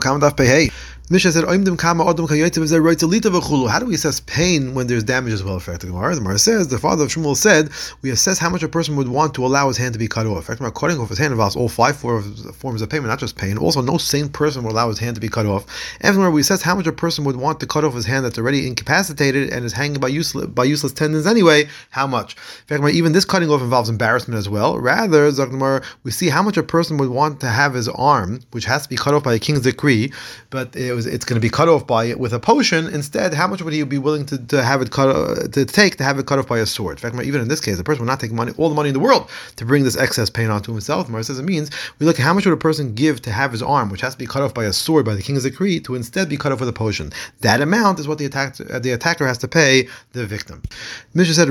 Kam Daf Pei Hey. Mishnah said, er "Oimdim Kama Odom Kayotze V'Zer Roitz Alita V'Chulu." How do we assess pain when there's damage as well? Effect the Gemara. The Gemara says the father of Shmuel said, "We assess how much a person would want to allow his hand to be cut off." In fact, cutting off his hand involves all five forms of payment, not just pain. Also, no sane person would allow his hand to be cut off. Everywhere we assess how much a person would want to cut off his hand that's already incapacitated and is hanging by useless by useless tendons anyway. How much? In fact, even this cutting off involves embarrassment as well. Rather, Zakmar, we see how much a person would want to have his arm, which has to be cut off by a king's decree, but it was, it's going to be cut off by with a potion. Instead, how much would he be willing to, to have it cut to take to have it cut off by a sword? In fact, even in this case, the person would not take money, all the money in the world to bring this excess pain onto himself. Mara says it means we look at how much would a person give to have his arm, which has to be cut off by a sword by the king's decree, to instead be cut off with a potion. That amount is what the attacker, uh, the attacker has to pay the victim. Mishnah said,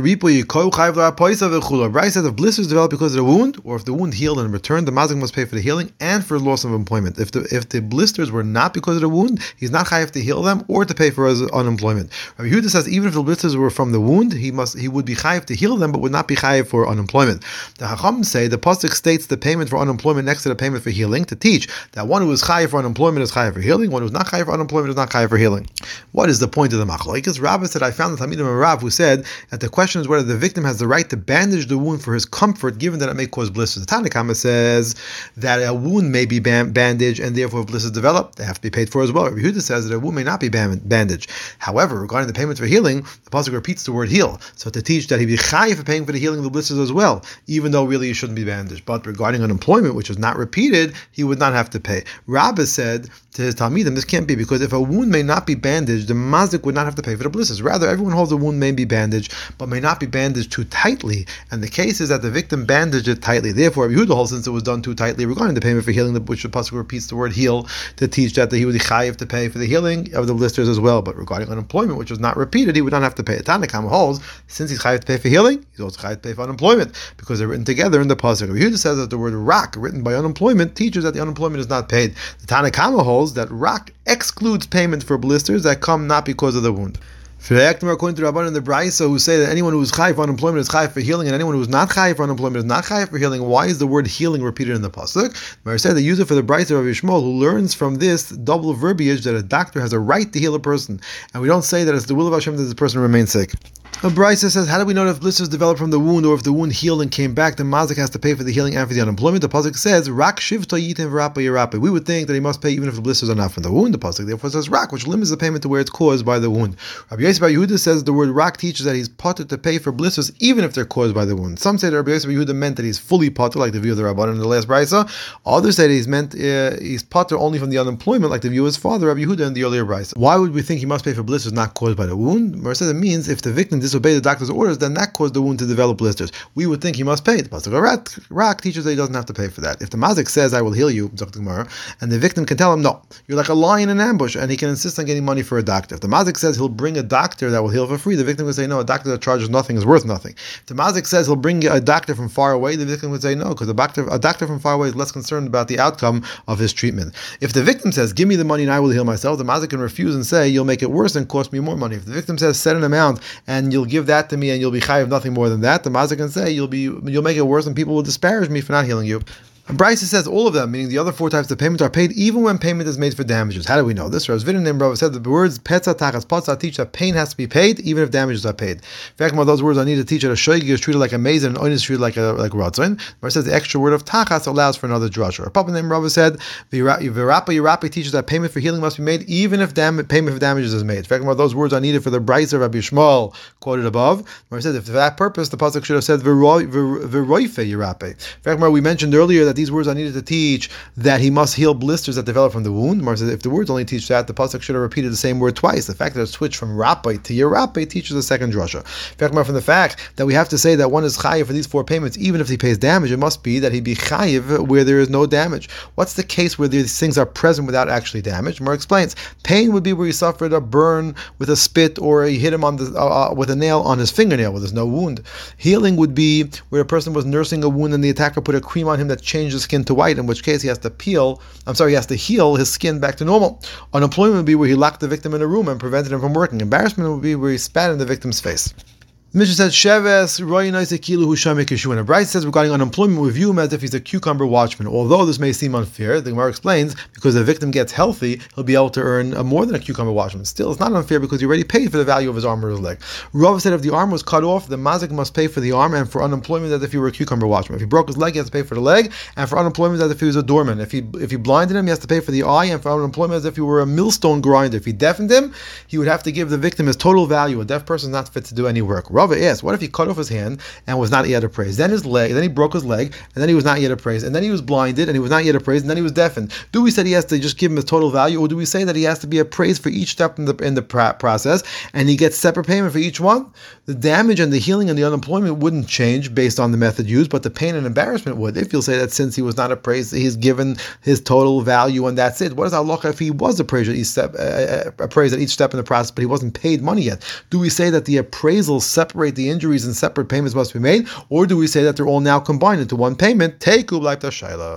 says if blisters develop because of the wound, or if the wound healed and returned, the mazik must pay for the healing and for loss of employment. If the if the blisters were not because of the wound, he's not chayav to heal them or to pay for his unemployment. Rabbi Yehuda says even if the blisters were from the wound, he must he would be chayav to heal them, but would not be chayav for unemployment. The Hacham say the pasuk states the payment for unemployment next to the payment for healing to teach that one who is chayav for unemployment is chayav for healing, one who is not chayav for unemployment is not chayav for healing. What is the point of the machlokes? Rabbi said I found the Talmidim and Rav who said that the question is whether the victim has the right to bandage the wound for his comfort, given that it may cause blisters. The Tanna Kamma says that a wound may be bandaged, and therefore if blisters develop, they have to be paid for as well. Rabbi Yehuda says that a wound may not be bandaged. However, regarding the payments for healing, the pasuk repeats the word heal, so to teach that he be chayiv for paying for the healing of the blisters as well, even though really he shouldn't be bandaged. But regarding unemployment, which is not repeated, he would not have to pay. Rabbi said to his Talmidim, this can't be because if a wound may not be bandaged, the mazik would not have to pay for the blisters. Rather, everyone holds a wound may be bandaged, but may not be bandaged too tightly. And the case is that the victim bandaged it tightly. Therefore, Rabbi Yehuda holds since it was done too tightly regarding the payment for healing, which the pasuk repeats the word heal to teach that he would be to pay for the healing of the blisters as well. But regarding unemployment, which was not repeated, he would not have to pay. A Tanna Kamma holds since he's chayiv to pay for healing, he's also chayiv to pay for unemployment because they're written together in the pasuk. Yehuda says that the word rak, written by unemployment, teaches that the unemployment is not paid. The Tanna Kamma holds that rak excludes payment for blisters that come not because of the wound. According to Rabban and the Braisa, who say that anyone who is chai for unemployment is chai for healing, and anyone who is not chai for unemployment is not chai for healing, why is the word healing repeated in the pasuk? Mar said they use it for the Braisa of Yishmael, who learns from this double verbiage that a doctor has a right to heal a person, and we don't say that it's the will of Hashem that this person remains sick. A says, how do we know if blisters developed from the wound or if the wound healed and came back, then Mazik has to pay for the healing and for the unemployment? The Pasuk says, Rak v'rapa. We would think that he must pay even if the blisters are not from the wound. The Pasuk therefore says Rak, which limits the payment to where it's caused by the wound. Rabbi Yosef Yehuda says the word Rak teaches that he's patur to pay for blisters even if they're caused by the wound. Some say that Rabbi Yosef Yehuda meant that he's fully patur, like the view of the Rabban in the last Braisa. Others say that he's meant uh, he's patur only from the unemployment, like the view of his father, Rabbi Yehuda, in the earlier Braisa. Why would we think he must pay for blisters not caused by the wound? Mar says it means if the victim disobeyed the doctor's orders, then that caused the wound to develop blisters. We would think he must pay. The Pasuk Rak, Rak teaches that he doesn't have to pay for that. If the Mazik says, I will heal you, and the victim can tell him, no, you're like a lion in ambush, and he can insist on getting money for a doctor. If the Mazik says he'll bring a doctor that will heal for free, the victim would say, no, a doctor that charges nothing is worth nothing. If the Mazik says he'll bring a doctor from far away, the victim would say, no, because a doctor, a doctor from far away is less concerned about the outcome of his treatment. If the victim says, give me the money and I will heal myself, the Mazik can refuse and say, you'll make it worse and cost me more money. If the victim says, set an amount and you'll give that to me and you'll be high nothing more than that, the Mazik can say you'll be you'll make it worse, and people will disparage me for not healing you. Braisa says all of them, meaning the other four types of payment, are paid even when payment is made for damages. How do we know this? Rav Zvidin and Rav said the words petza tachas potza teach that pain has to be paid even if damages are paid. In fact, those words I need to teach that a shoigi is treated like a mason and oin is treated like a like ratzin. Rav says the extra word of tachas allows for another drush. A papa named Rav said virapa yirapi teaches that payment for healing must be made even if dam- payment for damages is made. In fact, those words are needed for the Braisa of Rabbi Shmuel quoted above. Rav says if for that purpose the pasuk should have said viroife yirape. In fact, we mentioned earlier that these words are needed to teach that he must heal blisters that develop from the wound. Mar says if the words only teach that, the pasuk should have repeated the same word twice. The fact that it switched from rapai to yerapai teaches a second drasha. From the fact that we have to say that one is chayiv for these four payments, even if he pays damage, it must be that he be chayiv where there is no damage. What's the case where these things are present without actually damage? Mar explains pain would be where he suffered a burn with a spit or he hit him on the uh, uh, with a nail on his fingernail where there's no wound. Healing would be where a person was nursing a wound and the attacker put a cream on him that changed the skin to white, in which case he has to peel, I'm sorry, he has to heal his skin back to normal. Unemployment would be where he locked the victim in a room and prevented him from working. Embarrassment would be where he spat in the victim's face. Mishnah says Sheves Nice Kilu Husham And a Bright says regarding unemployment, we view him as if he's a cucumber watchman. Although this may seem unfair, the Gemara explains because the victim gets healthy, he'll be able to earn uh, more than a cucumber watchman. Still, it's not unfair because he already paid for the value of his arm or his leg. Rav said if the arm was cut off, the mazik must pay for the arm and for unemployment as if he were a cucumber watchman. If he broke his leg, he has to pay for the leg, and for unemployment as if he was a doorman. If he if he blinded him, he has to pay for the eye, and for unemployment as if he were a millstone grinder. If he deafened him, he would have to give the victim his total value. A deaf person is not fit to do any work. Rava asked, what if he cut off his hand and was not yet appraised? Then his leg, then he broke his leg, and then he was not yet appraised, and then he was blinded, and he was not yet appraised, and then he was deafened. Do we say he has to just give him his total value, or do we say that he has to be appraised for each step in the in the process, and he gets separate payment for each one? The damage and the healing and the unemployment wouldn't change based on the method used, but the pain and embarrassment would. If you'll say that since he was not appraised, he's given his total value, and that's it. What is Allah if he was appraised at each step, uh, uh, appraised at each step in the process, but he wasn't paid money yet? Do we say that the appraisals separate the injuries and separate payments must be made, or do we say that they're all now combined into one payment? Take the shaila.